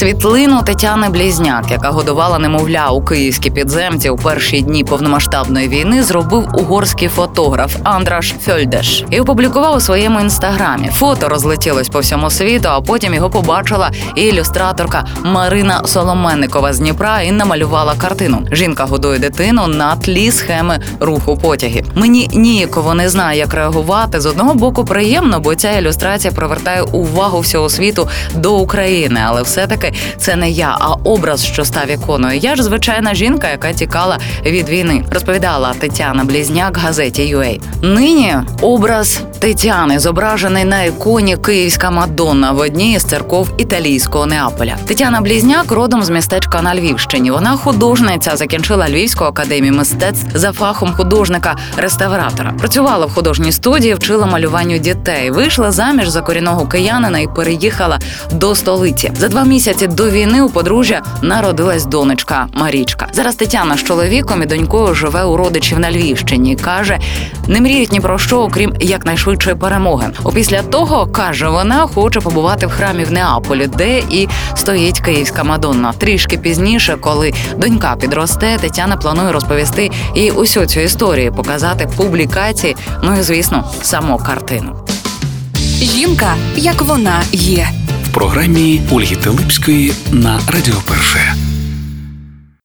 Світлину Тетяни Блізняк, яка годувала немовля у київській підземці у перші дні повномасштабної війни, зробив угорський фотограф Андраш Фьольдеш і опублікував у своєму інстаграмі. Фото розлетілось по всьому світу, а потім його побачила і ілюстраторка Марина Соломенникова з Дніпра і намалювала картину. Жінка годує дитину на тлі схеми руху потягів. Мені ніяково не знаю, як реагувати. З одного боку, приємно, бо ця ілюстрація привертає увагу всього світу до України, але це не я, а образ, що став іконою. Я ж звичайна жінка, яка тікала від війни, розповідала Тетяна Блізняк газеті UA. Нині образ Тетяни зображений на іконі Київська Мадонна в одній із церков італійського Неаполя. Тетяна Блізняк родом з містечка на Львівщині. Вона художниця, закінчила Львівську академію мистецтв за фахом художника-реставратора. Працювала в художній студії, вчила малюванню дітей. Вийшла заміж за корінного киянина і переїхала до столиці. За два місяці до війни у подружжя народилась донечка Марічка. Зараз Тетяна з чоловіком і донькою живе у родичів на Львівщині. каже, не мріють ні про що, окрім якнайшвидшої перемоги. Опісля того каже, вона хоче побувати в храмі в Неаполі, де і стоїть київська Мадонна. Трішки пізніше, коли донька підросте, Тетяна планує розповісти їй усю цю історію, показати публікації. Ну і звісно, саму картину. Жінка, як вона є. Програмі Ольги Телипської на Радіо Перше.